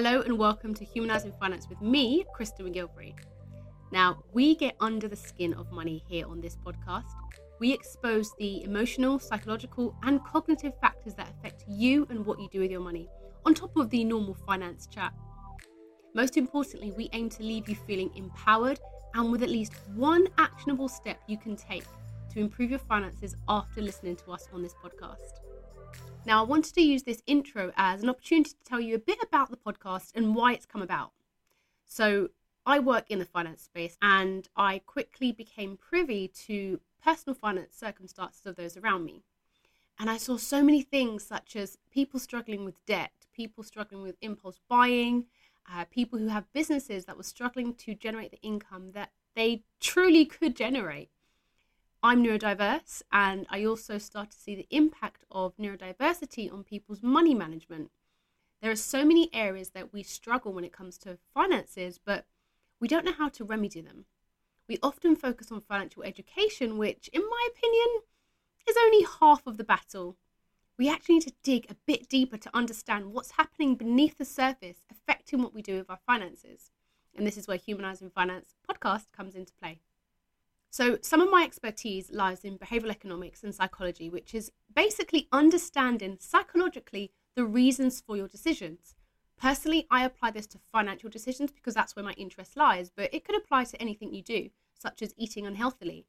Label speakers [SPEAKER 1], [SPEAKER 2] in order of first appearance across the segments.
[SPEAKER 1] Hello and welcome to Humanizing Finance with me, Krista McGilvery. Now, we get under the skin of money here on this podcast. We expose the emotional, psychological, and cognitive factors that affect you and what you do with your money, on top of the normal finance chat. Most importantly, we aim to leave you feeling empowered and with at least one actionable step you can take to improve your finances after listening to us on this podcast. Now, I wanted to use this intro as an opportunity to tell you a bit about the podcast and why it's come about. So, I work in the finance space and I quickly became privy to personal finance circumstances of those around me. And I saw so many things, such as people struggling with debt, people struggling with impulse buying, uh, people who have businesses that were struggling to generate the income that they truly could generate. I'm neurodiverse, and I also start to see the impact of neurodiversity on people's money management. There are so many areas that we struggle when it comes to finances, but we don't know how to remedy them. We often focus on financial education, which, in my opinion, is only half of the battle. We actually need to dig a bit deeper to understand what's happening beneath the surface affecting what we do with our finances. And this is where Humanizing Finance podcast comes into play. So, some of my expertise lies in behavioral economics and psychology, which is basically understanding psychologically the reasons for your decisions. Personally, I apply this to financial decisions because that's where my interest lies, but it could apply to anything you do, such as eating unhealthily.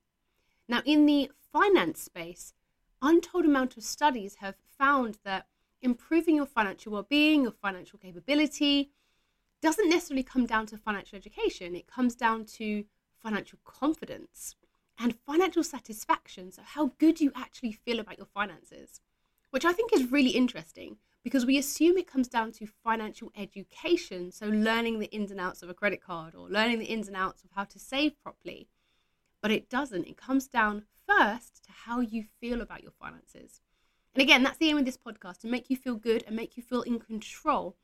[SPEAKER 1] Now, in the finance space, untold amount of studies have found that improving your financial well-being, your financial capability, doesn't necessarily come down to financial education. It comes down to financial confidence and financial satisfaction. So, how good you actually feel about your finances, which I think is really interesting because we assume it comes down to financial education. So, learning the ins and outs of a credit card or learning the ins and outs of how to save properly. But it doesn't. It comes down first to how you feel about your finances. And again, that's the aim of this podcast to make you feel good and make you feel in control.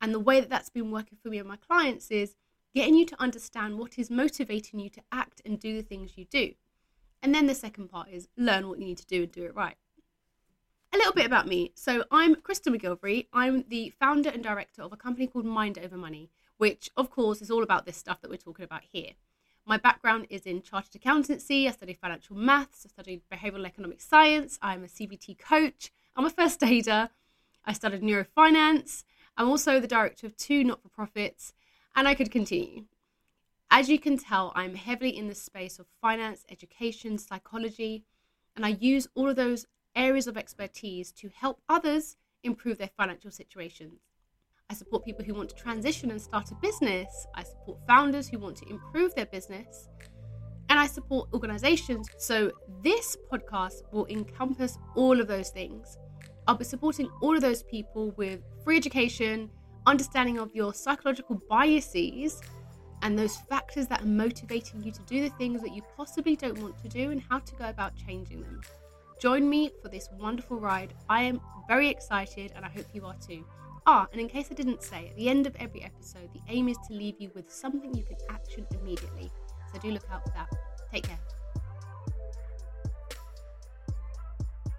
[SPEAKER 1] And the way that that's been working for me and my clients is getting you to understand what is motivating you to act and do the things you do. And then the second part is learn what you need to do and do it right. A little bit about me. So, I'm Krista McGilvery. I'm the founder and director of a company called Mind Over Money, which, of course, is all about this stuff that we're talking about here. My background is in chartered accountancy. I studied financial maths. I studied behavioral economic science. I'm a CBT coach. I'm a first aider. I studied neurofinance. I'm also the director of two not for profits and I could continue. As you can tell, I'm heavily in the space of finance, education, psychology, and I use all of those areas of expertise to help others improve their financial situations. I support people who want to transition and start a business. I support founders who want to improve their business. And I support organizations. So, this podcast will encompass all of those things. I'll be supporting all of those people with free education, understanding of your psychological biases and those factors that are motivating you to do the things that you possibly don't want to do and how to go about changing them. Join me for this wonderful ride. I am very excited and I hope you are too. Ah, and in case I didn't say, at the end of every episode, the aim is to leave you with something you can action immediately. So do look out for that. Take care.